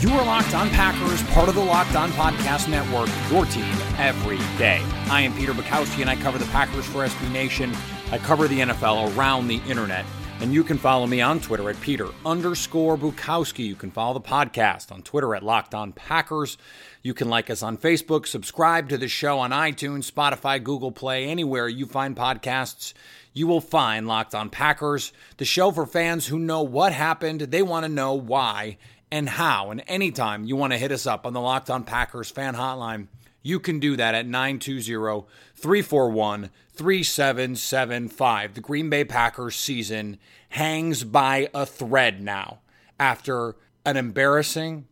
You are Locked On Packers, part of the Locked On Podcast Network, your team every day. I am Peter Bukowski, and I cover the Packers for SB Nation. I cover the NFL around the internet. And you can follow me on Twitter at Peter underscore Bukowski. You can follow the podcast on Twitter at Locked On Packers. You can like us on Facebook, subscribe to the show on iTunes, Spotify, Google Play, anywhere you find podcasts. You will find Locked On Packers, the show for fans who know what happened, they want to know why and how. And anytime you want to hit us up on the Locked On Packers fan hotline, you can do that at 920 341 3775. The Green Bay Packers season hangs by a thread now after an embarrassing,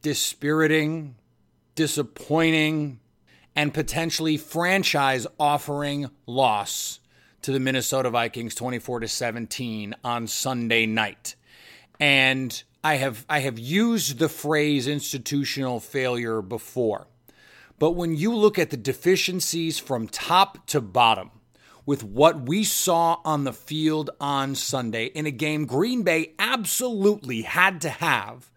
dispiriting, disappointing, and potentially franchise offering loss to the Minnesota Vikings 24 to 17 on Sunday night. And I have I have used the phrase institutional failure before. But when you look at the deficiencies from top to bottom with what we saw on the field on Sunday in a game Green Bay absolutely had to have,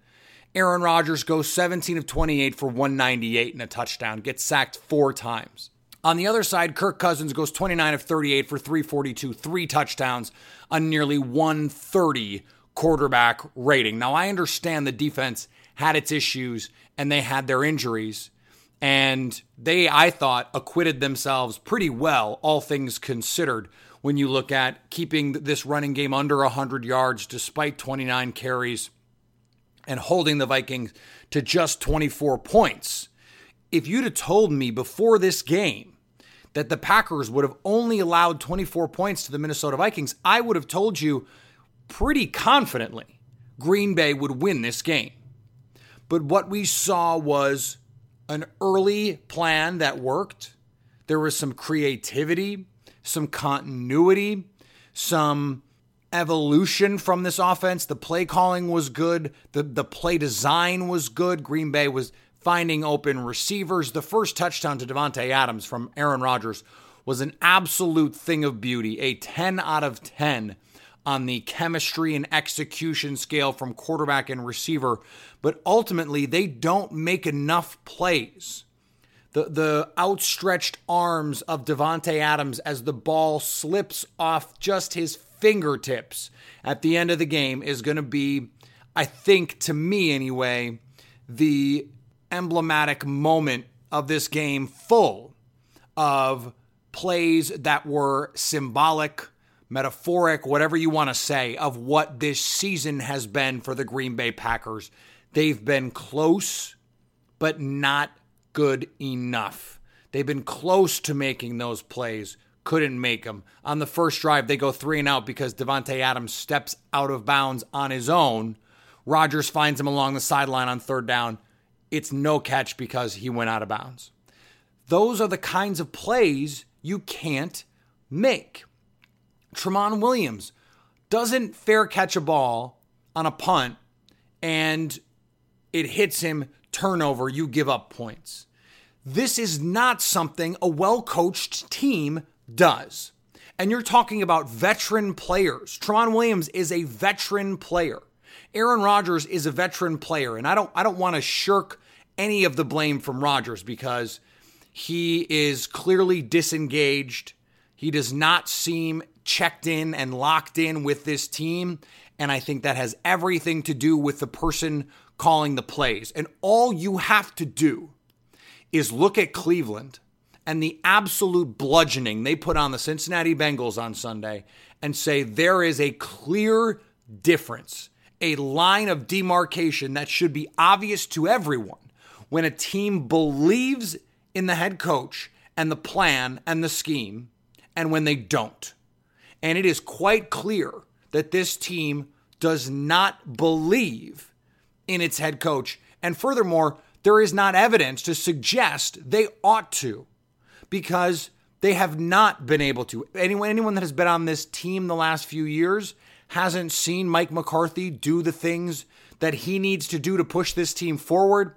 Aaron Rodgers goes 17 of 28 for 198 and a touchdown, gets sacked four times. On the other side, Kirk Cousins goes 29 of 38 for 342, three touchdowns on nearly 130 quarterback rating. Now, I understand the defense had its issues and they had their injuries, and they, I thought, acquitted themselves pretty well, all things considered, when you look at keeping this running game under 100 yards despite 29 carries and holding the Vikings to just 24 points. If you'd have told me before this game that the Packers would have only allowed 24 points to the Minnesota Vikings, I would have told you pretty confidently Green Bay would win this game. But what we saw was an early plan that worked. There was some creativity, some continuity, some evolution from this offense. The play calling was good, the, the play design was good. Green Bay was finding open receivers. The first touchdown to Davante Adams from Aaron Rodgers was an absolute thing of beauty, a 10 out of 10 on the chemistry and execution scale from quarterback and receiver, but ultimately they don't make enough plays. The, the outstretched arms of Davante Adams as the ball slips off just his fingertips at the end of the game is going to be, I think, to me anyway, the emblematic moment of this game full of plays that were symbolic metaphoric, whatever you want to say, of what this season has been for the Green Bay Packers. They've been close, but not good enough. They've been close to making those plays, couldn't make them. On the first drive, they go three and out because Davante Adams steps out of bounds on his own. Rodgers finds him along the sideline on third down. It's no catch because he went out of bounds. Those are the kinds of plays you can't make. Tramon Williams doesn't fair catch a ball on a punt and it hits him, turnover, you give up points. This is not something a well coached team does. And you're talking about veteran players. Tramon Williams is a veteran player. Aaron Rodgers is a veteran player. And I don't I don't want to shirk any of the blame from Rodgers because he is clearly disengaged. He does not seem checked in and locked in with this team. And I think that has everything to do with the person calling the plays. And all you have to do is look at Cleveland and the absolute bludgeoning they put on the Cincinnati Bengals on Sunday and say there is a clear difference, a line of demarcation that should be obvious to everyone when a team believes in the head coach and the plan and the scheme and when they don't. And it is quite clear that this team does not believe in its head coach. And furthermore, there is not evidence to suggest they ought to because they have not been able to. Anyone, anyone that has been on this team the last few years hasn't seen Mike McCarthy do the things that he needs to do to push this team forward.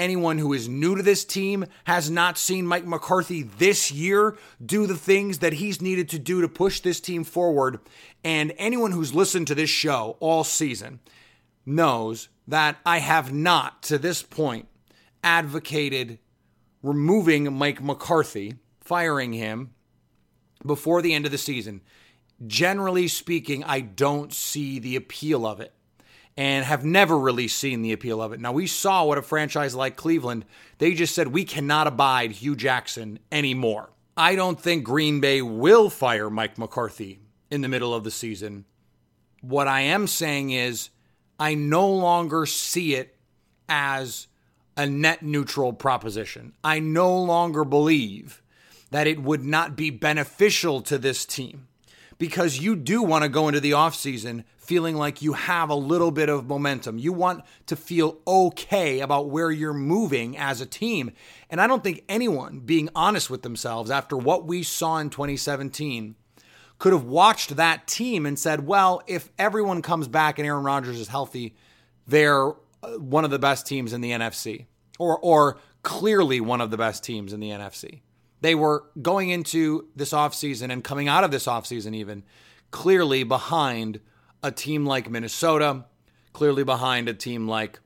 Anyone who is new to this team has not seen Mike McCarthy this year do the things that he's needed to do to push this team forward. And anyone who's listened to this show all season knows that I have not, to this point, advocated removing Mike McCarthy, firing him before the end of the season. Generally speaking, I don't see the appeal of it and have never really seen the appeal of it. Now, we saw what a franchise like Cleveland, they just said, we cannot abide Hue Jackson anymore. I don't think Green Bay will fire Mike McCarthy in the middle of the season. What I am saying is, I no longer see it as a net neutral proposition. I no longer believe that it would not be beneficial to this team because you do want to go into the offseason feeling like you have a little bit of momentum. You want to feel okay about where you're moving as a team. And I don't think anyone being honest with themselves after what we saw in 2017 could have watched that team and said, well, if everyone comes back and Aaron Rodgers is healthy, they're uh, one of the best teams in the NFC or or clearly one of the best teams in the NFC. They were going into this offseason and coming out of this offseason, even clearly behind a team like Minnesota, clearly behind a team like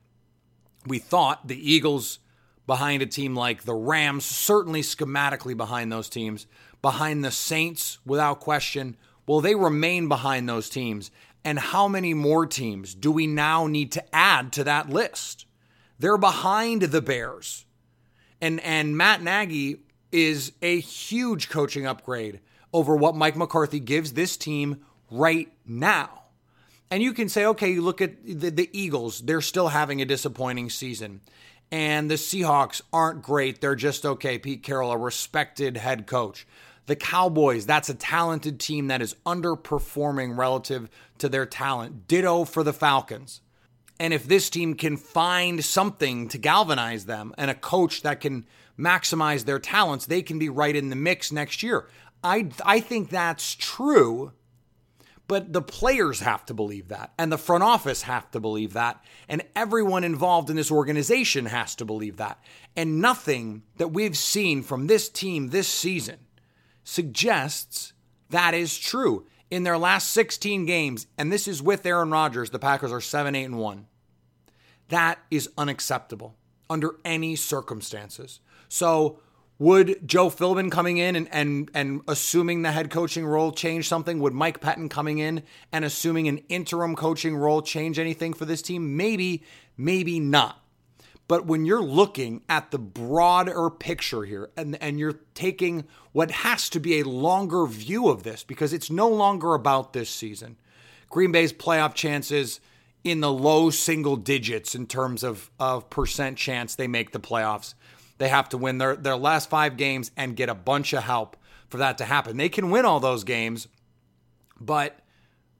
we thought the Eagles, behind a team like the Rams, certainly schematically behind those teams, behind the Saints without question. Well, they remain behind those teams. And how many more teams do we now need to add to that list? They're behind the Bears. And and Matt Nagy is a huge coaching upgrade over what Mike McCarthy gives this team right now. And you can say, okay, you look at the, the, Eagles, they're still having a disappointing season. And the Seahawks aren't great. They're just okay. Pete Carroll, a respected head coach. The Cowboys, that's a talented team that is underperforming relative to their talent. Ditto for the Falcons. And if this team can find something to galvanize them and a coach that can maximize their talents, they can be right in the mix next year. I I think that's true. But the players have to believe that, and the front office have to believe that, and everyone involved in this organization has to believe that. And nothing that we've seen from this team this season suggests that is true. In their last 16 games, and this is with Aaron Rodgers, the Packers are 7 8 and 1. That is unacceptable under any circumstances. So, would Joe Philbin coming in and, and, and assuming the head coaching role change something? Would Mike Pettine coming in and assuming an interim coaching role change anything for this team? Maybe, maybe not. But when you're looking at the broader picture here and, and you're taking what has to be a longer view of this because it's no longer about this season, Green Bay's playoff chances in the low single digits in terms of, of percent chance they make the playoffs. They have to win their, their last five games and get a bunch of help for that to happen. They can win all those games, but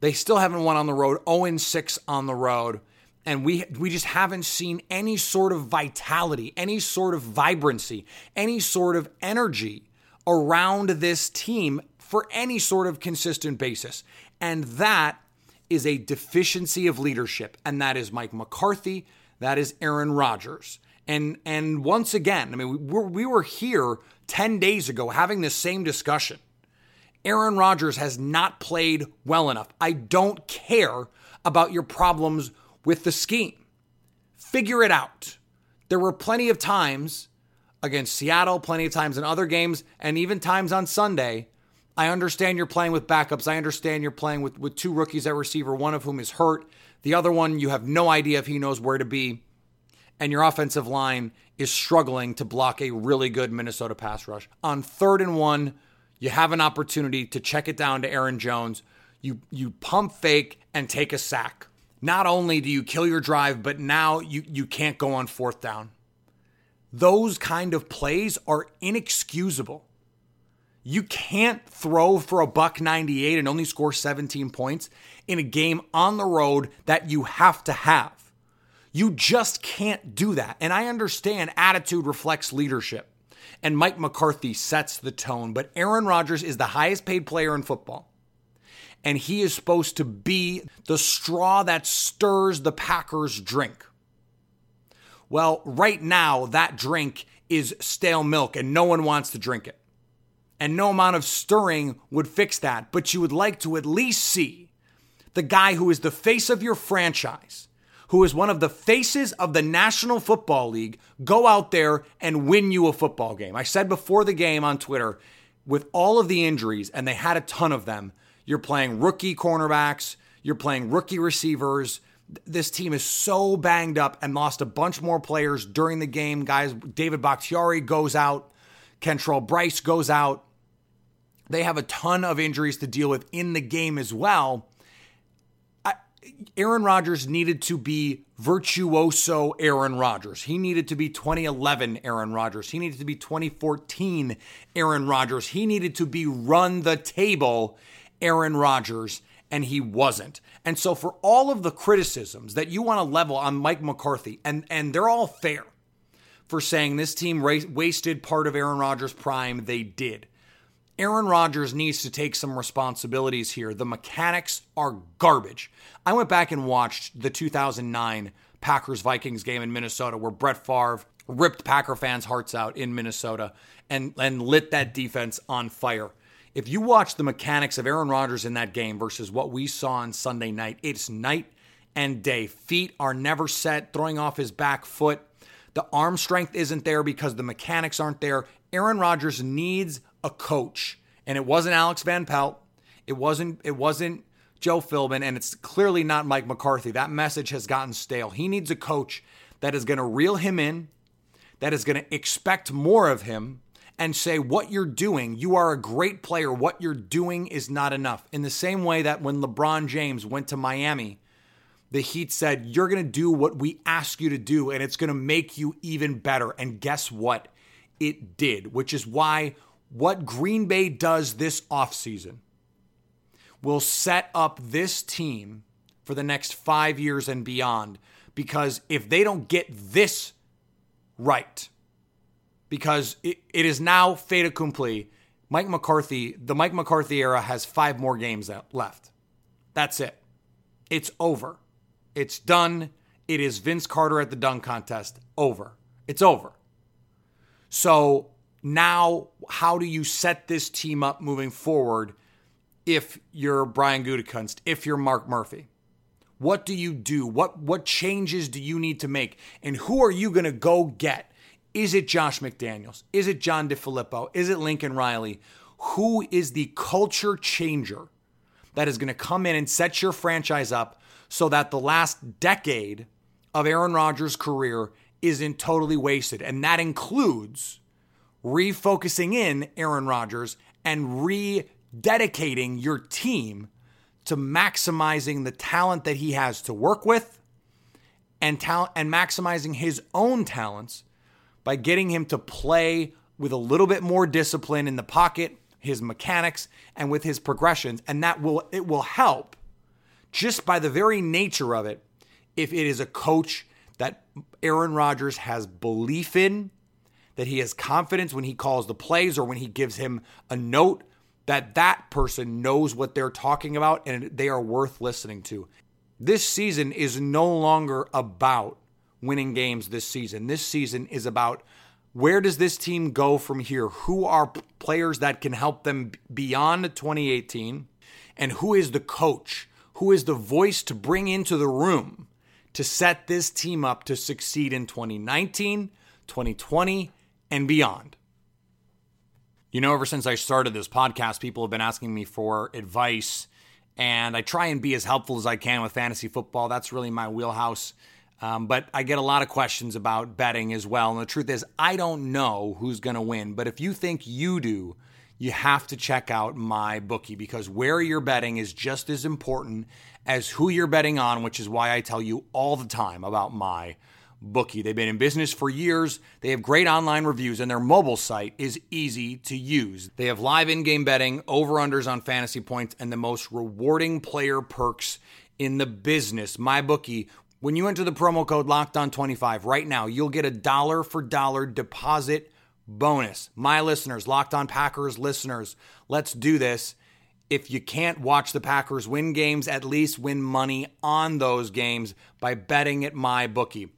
they still haven't won on the road, 0 6 on the road. And we we just haven't seen any sort of vitality, any sort of vibrancy, any sort of energy around this team for any sort of consistent basis. And that is a deficiency of leadership, and that is Mike McCarthy, that is Aaron Rodgers. And and once again, I mean, we were, we were here 10 days ago having this same discussion. Aaron Rodgers has not played well enough. I don't care about your problems with the scheme. Figure it out. There were plenty of times against Seattle, plenty of times in other games, and even times on Sunday. I understand you're playing with backups. I understand you're playing with, with two rookies at receiver, one of whom is hurt. The other one, you have no idea if he knows where to be. And your offensive line is struggling to block a really good Minnesota pass rush. On third and one, you have an opportunity to check it down to Aaron Jones. You you pump fake and take a sack. Not only do you kill your drive, but now you, you can't go on fourth down. Those kind of plays are inexcusable. You can't throw for a buck 98 and only score 17 points in a game on the road that you have to have. You just can't do that. And I understand attitude reflects leadership. And Mike McCarthy sets the tone, but Aaron Rodgers is the highest paid player in football. And he is supposed to be the straw that stirs the Packers' drink. Well, right now, that drink is stale milk and no one wants to drink it and no amount of stirring would fix that. But you would like to at least see the guy who is the face of your franchise, who is one of the faces of the National Football League, go out there and win you a football game. I said before the game on Twitter, with all of the injuries, and they had a ton of them, you're playing rookie cornerbacks, you're playing rookie receivers. This team is so banged up and lost a bunch more players during the game. Guys, David Bakhtiari goes out. Kentrell Brice goes out. They have a ton of injuries to deal with in the game as well. Aaron Rodgers needed to be virtuoso Aaron Rodgers. He needed to be 2011 Aaron Rodgers. He needed to be 2014 Aaron Rodgers. He needed to be run the table Aaron Rodgers, and he wasn't. And so, for all of the criticisms that you want to level on Mike McCarthy, and, and they're all fair, for saying this team wasted part of Aaron Rodgers' prime. They did. Aaron Rodgers needs to take some responsibilities here. The mechanics are garbage. I went back and watched the 2009 Packers Vikings game in Minnesota where Brett Favre ripped Packer fans' hearts out in Minnesota and, and lit that defense on fire. If you watch the mechanics of Aaron Rodgers in that game versus what we saw on Sunday night, it's night and day. Feet are never set, throwing off his back foot. The arm strength isn't there because the mechanics aren't there. Aaron Rodgers needs a coach, and it wasn't Alex Van Pelt. It wasn't. It wasn't Joe Philbin, and it's clearly not Mike McCarthy. That message has gotten stale. He needs a coach that is going to reel him in, that is going to expect more of him, and say what you're doing. You are a great player. What you're doing is not enough. In the same way that when LeBron James went to Miami the Heat said, You're going to do what we ask you to do, and it's going to make you even better. And guess what? It did, which is why what Green Bay does this offseason will set up this team for the next five years and beyond. Because if they don't get this right, because it, it is now fait accompli, Mike McCarthy, the Mike McCarthy era has five more games left. That's it. It's over. It's done. It is Vince Carter at the dunk contest. Over. It's over. So now, how do you set this team up moving forward if you're Brian Gutekunst, if you're Mark Murphy? What do you do? What what changes do you need to make? And who are you going to go get? Is it Josh McDaniels? Is it John DeFilippo? Is it Lincoln Riley? Who is the culture changer that is going to come in and set your franchise up so that the last decade of Aaron Rodgers' career isn't totally wasted. And that includes refocusing in Aaron Rodgers and rededicating your team to maximizing the talent that he has to work with and talent and maximizing his own talents by getting him to play with a little bit more discipline in the pocket, his mechanics and with his progressions. And that will it will help just by the very nature of it, if it is a coach that Aaron Rodgers has belief in, that he has confidence when he calls the plays or when he gives him a note, that that person knows what they're talking about and they are worth listening to. This season is no longer about winning games this season. This season is about where does this team go from here? Who are players that can help them beyond 2018? And who is the coach who is the voice to bring into the room to set this team up to succeed in 2019, 2020, and beyond. You know, ever since I started this podcast, people have been asking me for advice, and I try and be as helpful as I can with fantasy football. That's really my wheelhouse. Um, but I get a lot of questions about betting as well. And the truth is, I don't know who's going to win. But if you think you do, you have to check out my bookie because where you're betting is just as important as who you're betting on, which is why I tell you all the time about my bookie. They've been in business for years. They have great online reviews and their mobile site is easy to use. They have live in-game betting, over-unders on fantasy points and the most rewarding player perks in the business. My bookie when you enter the promo code locked on 25 right now, you'll get a dollar for dollar deposit bonus. My listeners, locked on Packers listeners, let's do this. If you can't watch the Packers win games, at least win money on those games by betting at my bookie.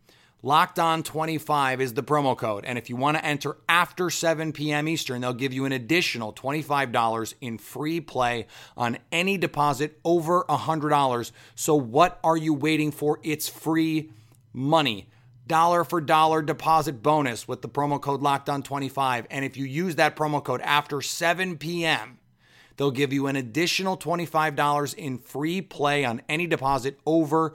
Locked on 25 is the promo code. And if you want to enter after 7 p.m. Eastern, they'll give you an additional $25 in free play on any deposit over $100. So what are you waiting for? It's free money. Dollar for dollar deposit bonus with the promo code locked on 25. And if you use that promo code after 7 p.m., they'll give you an additional $25 in free play on any deposit over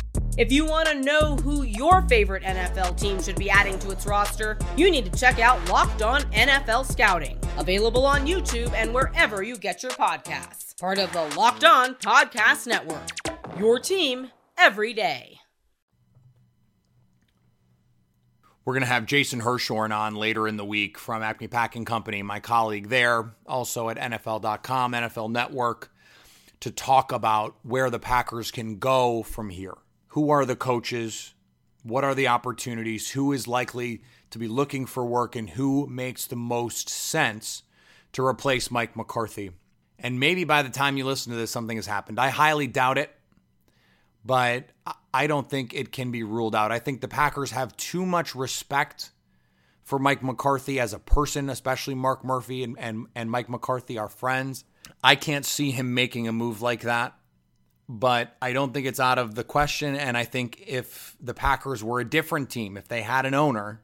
If you want to know who your favorite NFL team should be adding to its roster, you need to check out Locked On NFL Scouting, available on YouTube and wherever you get your podcasts. Part of the Locked On Podcast Network. Your team every day. We're going to have Jason Hirschhorn on later in the week from Acme Packing Company, my colleague there, also at NFL.com, NFL Network, to talk about where the Packers can go from here who are the coaches, what are the opportunities, who is likely to be looking for work, and who makes the most sense to replace Mike McCarthy. And maybe by the time you listen to this, something has happened. I highly doubt it, but I don't think it can be ruled out. I think the Packers have too much respect for Mike McCarthy as a person, especially Mark Murphy and, and, and Mike McCarthy are friends. I can't see him making a move like that but I don't think it's out of the question. And I think if the Packers were a different team, if they had an owner,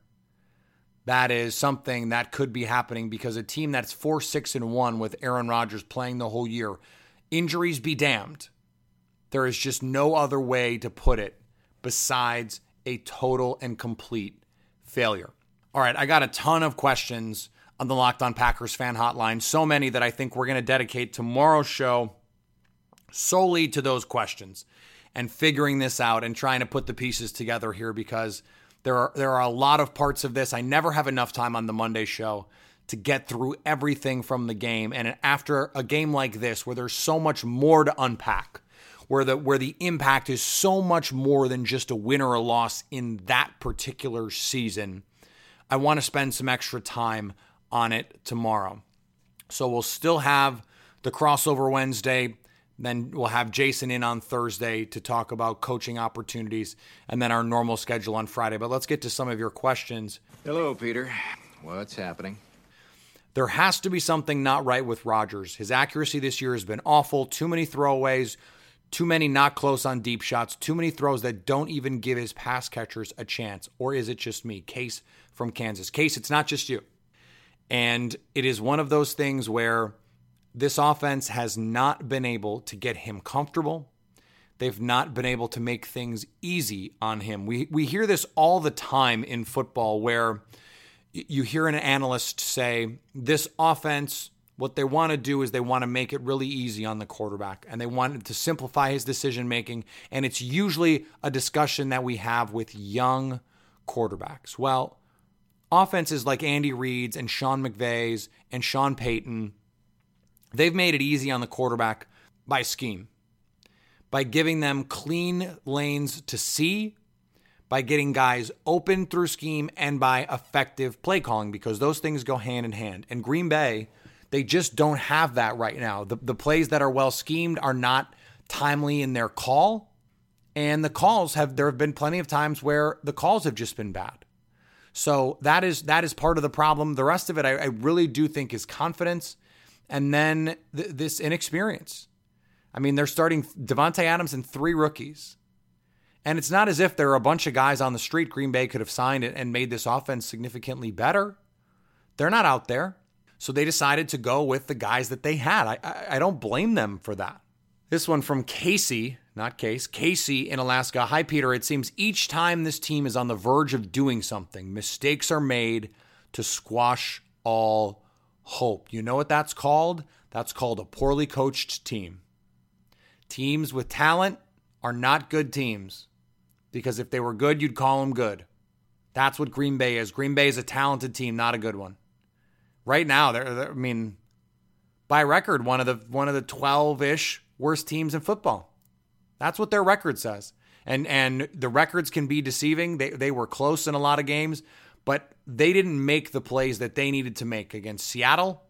that is something that could be happening because a team that's four, six, and one with Aaron Rodgers playing the whole year, injuries be damned. There is just no other way to put it besides a total and complete failure. All right, I got a ton of questions on the Locked On Packers fan hotline. So many that I think we're going to dedicate tomorrow's show solely to those questions and figuring this out and trying to put the pieces together here because there are there are a lot of parts of this. I never have enough time on the Monday show to get through everything from the game and after a game like this where there's so much more to unpack where the where the impact is so much more than just a win or a loss in that particular season. I want to spend some extra time on it tomorrow. So we'll still have the crossover Wednesday then we'll have Jason in on Thursday to talk about coaching opportunities and then our normal schedule on Friday. But let's get to some of your questions. Hello, Peter. What's happening? There has to be something not right with Rodgers. His accuracy this year has been awful. Too many throwaways, too many not close on deep shots, too many throws that don't even give his pass catchers a chance. Or is it just me? Case from Kansas. Case, it's not just you. And it is one of those things where this offense has not been able to get him comfortable. They've not been able to make things easy on him. We we hear this all the time in football where you hear an analyst say this offense what they want to do is they want to make it really easy on the quarterback and they want to simplify his decision making and it's usually a discussion that we have with young quarterbacks. Well, offenses like Andy Reid's and Sean McVay's and Sean Payton They've made it easy on the quarterback by scheme, by giving them clean lanes to see, by getting guys open through scheme, and by effective play calling because those things go hand in hand. And Green Bay, they just don't have that right now. The, the plays that are well schemed are not timely in their call. And the calls have there have been plenty of times where the calls have just been bad. So that is that is part of the problem. The rest of it, I, I really do think, is confidence, and then th- this inexperience. I mean, they're starting Davante Adams and three rookies, and it's not as if there are a bunch of guys on the street Green Bay could have signed and made this offense significantly better. They're not out there, so they decided to go with the guys that they had. I I, I don't blame them for that. This one from Casey not Case, Casey in Alaska. Hi, Peter. It seems each time this team is on the verge of doing something, mistakes are made to squash all hope. You know what that's called? That's called a poorly coached team. Teams with talent are not good teams because if they were good, you'd call them good. That's what Green Bay is. Green Bay is a talented team, not a good one. Right now, they're, they're I mean, by record, one of the one of the twelve ish worst teams in football. That's what their record says. And and the records can be deceiving. They they were close in a lot of games, but they didn't make the plays that they needed to make against Seattle,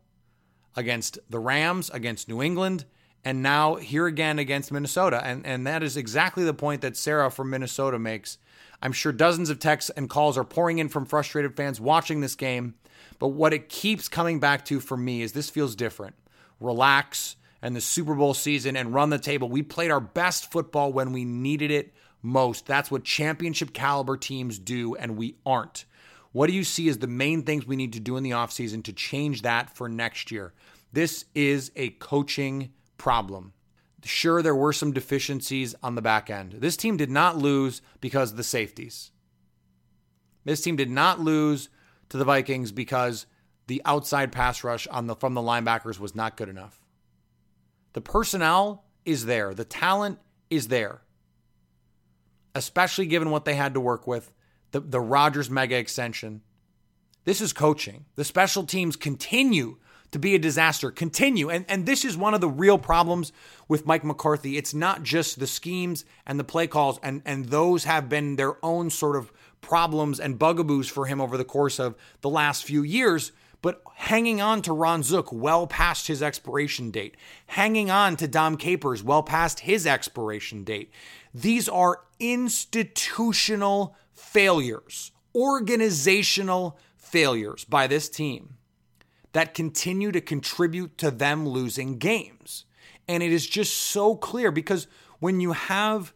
against the Rams, against New England, and now here again against Minnesota. And and that is exactly the point that Sarah from Minnesota makes. I'm sure dozens of texts and calls are pouring in from frustrated fans watching this game. But what it keeps coming back to for me is this feels different. Relax and the Super Bowl season and run the table. We played our best football when we needed it most. That's what championship caliber teams do, and we aren't. What do you see as the main things we need to do in the offseason to change that for next year? This is a coaching problem. Sure, there were some deficiencies on the back end. This team did not lose because of the safeties. This team did not lose to the Vikings because the outside pass rush on the from the linebackers was not good enough. The personnel is there, the talent is there, especially given what they had to work with the, the Rodgers mega extension. This is coaching. The special teams continue to be a disaster. Continue. And, and this is one of the real problems with Mike McCarthy. It's not just the schemes and the play calls, and, and those have been their own sort of problems and bugaboos for him over the course of the last few years but hanging on to Ron Zook well past his expiration date, hanging on to Dom Capers well past his expiration date. These are institutional failures, organizational failures by this team that continue to contribute to them losing games. And it is just so clear because when you have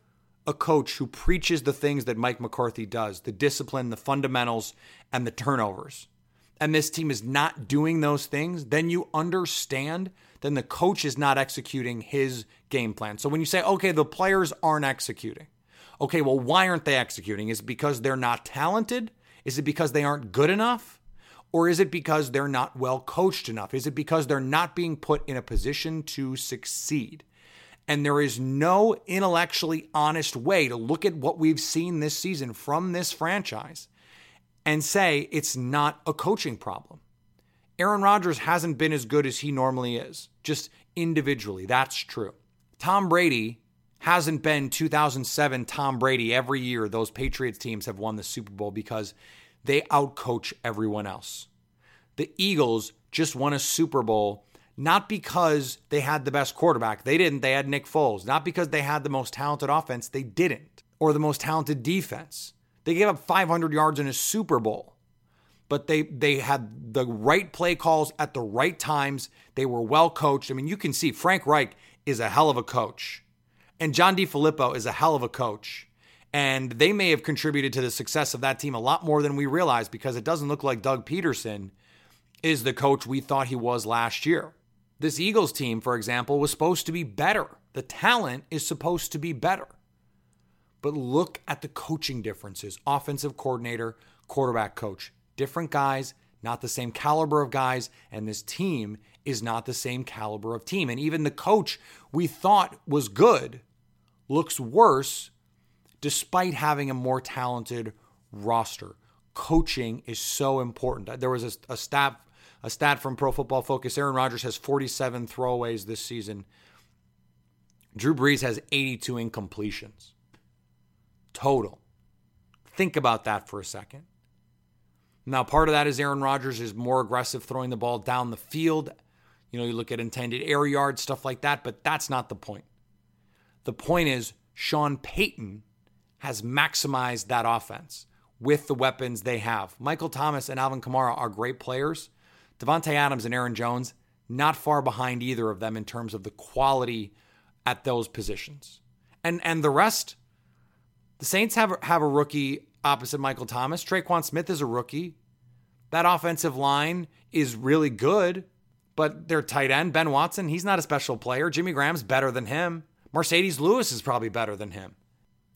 a coach who preaches the things that Mike McCarthy does the discipline, the fundamentals, and the turnovers and this team is not doing those things, then you understand then the coach is not executing his game plan. So when you say, okay, the players aren't executing, okay, well, why aren't they executing? Is it because they're not talented? Is it because they aren't good enough? Or is it because they're not well coached enough? Is it because they're not being put in a position to succeed? And there is no intellectually honest way to look at what we've seen this season from this franchise and say it's not a coaching problem. Aaron Rodgers hasn't been as good as he normally is, just individually. That's true. Tom Brady hasn't been 2007 Tom Brady every year. Those Patriots teams have won the Super Bowl because they outcoach everyone else. The Eagles just won a Super Bowl not because they had the best quarterback. They didn't. They had Nick Foles. Not because they had the most talented offense. They didn't. Or the most talented defense. They gave up 500 yards in a Super Bowl, but they they had the right play calls at the right times. They were well coached. I mean, you can see Frank Reich is a hell of a coach, and John DeFilippo is a hell of a coach. And they may have contributed to the success of that team a lot more than we realize because it doesn't look like Doug Pederson is the coach we thought he was last year. This Eagles team, for example, was supposed to be better. The talent is supposed to be better. But look at the coaching differences offensive coordinator, quarterback coach. Different guys, not the same caliber of guys, and this team is not the same caliber of team. And even the coach we thought was good looks worse despite having a more talented roster. Coaching is so important. There was a, a stat a stat from Pro Football Focus. Aaron Rodgers has 47 throwaways this season. Drew Brees has 82 incompletions total. Think about that for a second. Now, part of that is Aaron Rodgers is more aggressive throwing the ball down the field. You know, you look at intended air yards, stuff like that, but that's not the point. The point is Sean Payton has maximized that offense with the weapons they have. Michael Thomas and Alvin Kamara are great players. Davante Adams and Aaron Jones, not far behind either of them in terms of the quality at those positions. And and the rest, the Saints have have a rookie opposite Michael Thomas. Tre'Quan Smith is a rookie. That offensive line is really good, but their tight end, Ben Watson, he's not a special player. Jimmy Graham's better than him. Marcedes Lewis is probably better than him.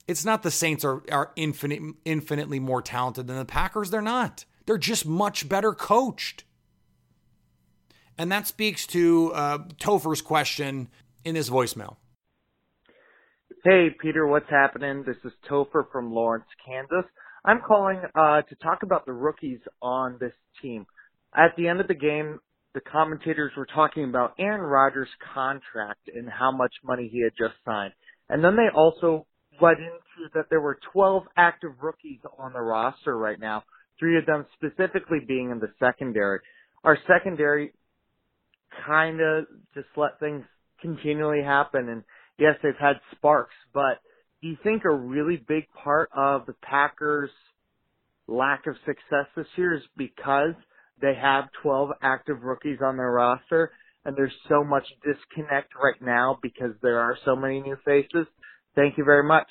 It's not the Saints are, are infinite, infinitely more talented than the Packers. They're not. They're just much better coached. And that speaks to uh, Topher's question in this voicemail. Hey, Peter, what's happening? This is Topher from Lawrence, Kansas. I'm calling uh, to talk about the rookies on this team. At the end of the game, the commentators were talking about Aaron Rodgers' contract and how much money he had just signed. And then they also led into that there were 12 active rookies on the roster right now, three of them specifically being in the secondary. Our secondary kind of just let things continually happen. And yes, they've had sparks, but do you think a really big part of the Packers' lack of success this year is because they have 12 active rookies on their roster and there's so much disconnect right now because there are so many new faces? Thank you very much.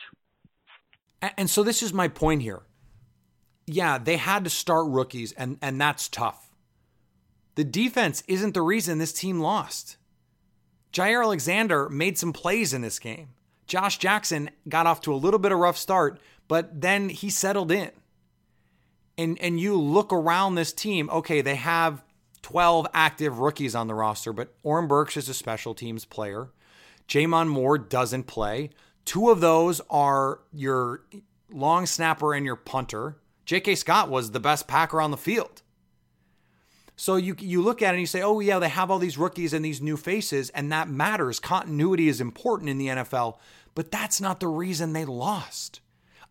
And so this is my point here. Yeah, they had to start rookies, and, and that's tough. The defense isn't the reason this team lost. Jaire Alexander made some plays in this game. Josh Jackson got off to a little bit of rough start, but then he settled in. And and you look around this team, okay, they have 12 active rookies on the roster, but Oren Burks is a special teams player. J'Mon Moore doesn't play. Two of those are your long snapper and your punter. J.K. Scott was the best Packer on the field. So you you look at it and you say, oh yeah, they have all these rookies and these new faces, and that matters. Continuity is important in the NFL, but that's not the reason they lost.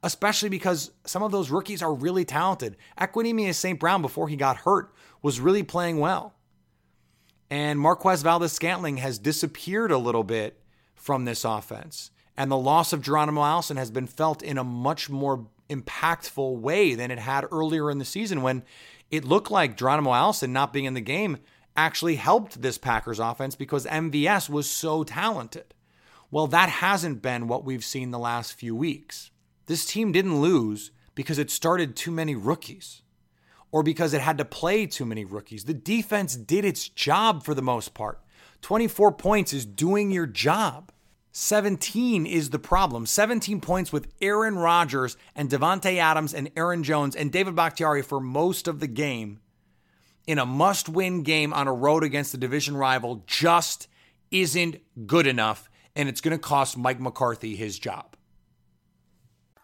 Especially because some of those rookies are really talented. Equanimeous St. Brown, before he got hurt, was really playing well. And Marquez Valdes-Scantling has disappeared a little bit from this offense. And the loss of Geronimo Allison has been felt in a much more impactful way than it had earlier in the season when it looked like Geronimo Allison not being in the game actually helped this Packers offense because MVS was so talented. Well, that hasn't been what we've seen the last few weeks. This team didn't lose because it started too many rookies or because it had to play too many rookies. The defense did its job for the most part. 24 points is doing your job. 17 is the problem. 17 points with Aaron Rodgers and Davante Adams and Aaron Jones and David Bakhtiari for most of the game in a must win game on a road against a division rival just isn't good enough. And it's going to cost Mike McCarthy his job.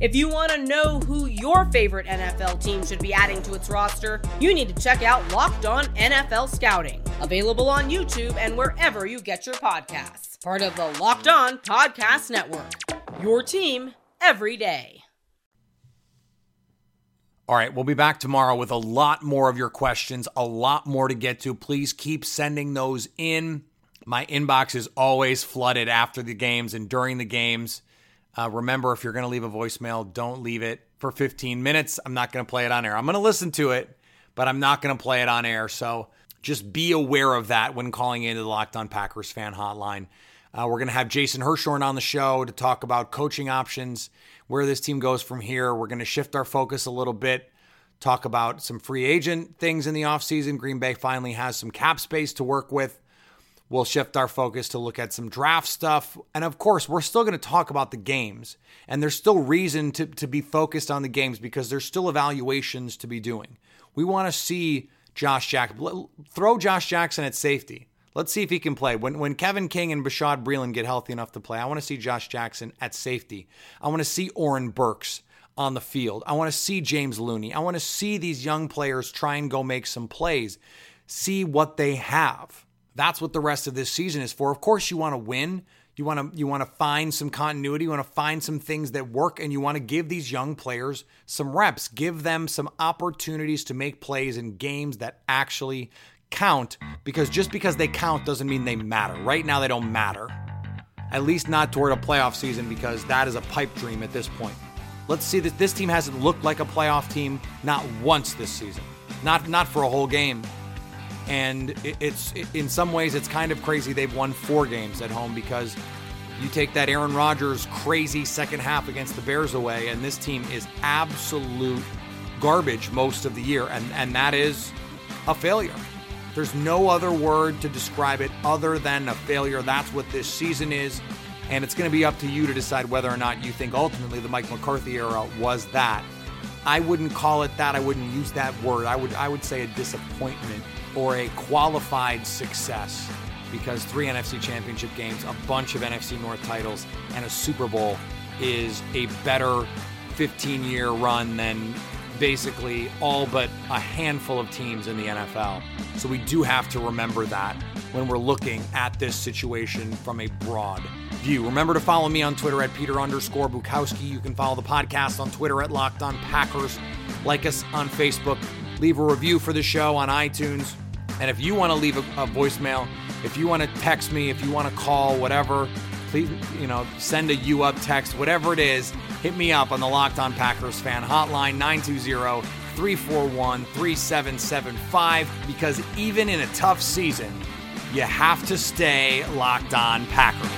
If you want to know who your favorite NFL team should be adding to its roster, you need to check out Locked On NFL Scouting, available on YouTube and wherever you get your podcasts. Part of the Locked On Podcast Network. Your team every day. All right, we'll be back tomorrow with a lot more of your questions, a lot more to get to. Please keep sending those in. My inbox is always flooded after the games and during the games. Uh, remember, if you're going to leave a voicemail, don't leave it for 15 minutes. I'm not going to play it on air. I'm going to listen to it, but I'm not going to play it on air. So just be aware of that when calling into the Locked On Packers fan hotline. Uh, we're going to have Jason Hirschhorn on the show to talk about coaching options, where this team goes from here. We're going to shift our focus a little bit, talk about some free agent things in the offseason. Green Bay finally has some cap space to work with. We'll shift our focus to look at some draft stuff. And of course, we're still going to talk about the games. And there's still reason to, to be focused on the games because there's still evaluations to be doing. We want to see Josh Jackson, throw Josh Jackson at safety. Let's see if he can play. When, when Kevin King and Bashaud Breeland get healthy enough to play, I want to see Josh Jackson at safety. I want to see Oren Burks on the field. I want to see James Looney. I want to see these young players try and go make some plays, see what they have. That's what the rest of this season is for. Of course, you want to win. You want to you want to find some continuity, you want to find some things that work and you want to give these young players some reps, give them some opportunities to make plays in games that actually count because just because they count doesn't mean they matter. Right now they don't matter. At least not toward a playoff season because that is a pipe dream at this point. Let's see that this team hasn't looked like a playoff team not once this season. Not not for a whole game and it's in some ways it's kind of crazy they've won four games at home because you take that Aaron Rodgers crazy second half against the Bears away, and this team is absolute garbage most of the year, and, and that is a failure. There's no other word to describe it other than a failure. That's what this season is, and it's going to be up to you to decide whether or not you think ultimately the Mike McCarthy era was that. I wouldn't call it that. I wouldn't use that word. I would I would say a disappointment or a qualified success because three NFC championship games, a bunch of NFC North titles, and a Super Bowl is a better 15 year run than basically all but a handful of teams in the NFL. So we do have to remember that when we're looking at this situation from a broad view. Remember to follow me on Twitter at Peter underscore Bukowski. You can follow the podcast on Twitter at Locked On Packers. Like us on Facebook. Leave a review for the show on iTunes. And if you want to leave a, a voicemail, if you want to text me, if you want to call, whatever, please, you know, send a you up text, whatever it is, hit me up on the Locked On Packers fan hotline 920 341 3775 because even in a tough season, you have to stay locked on Packers.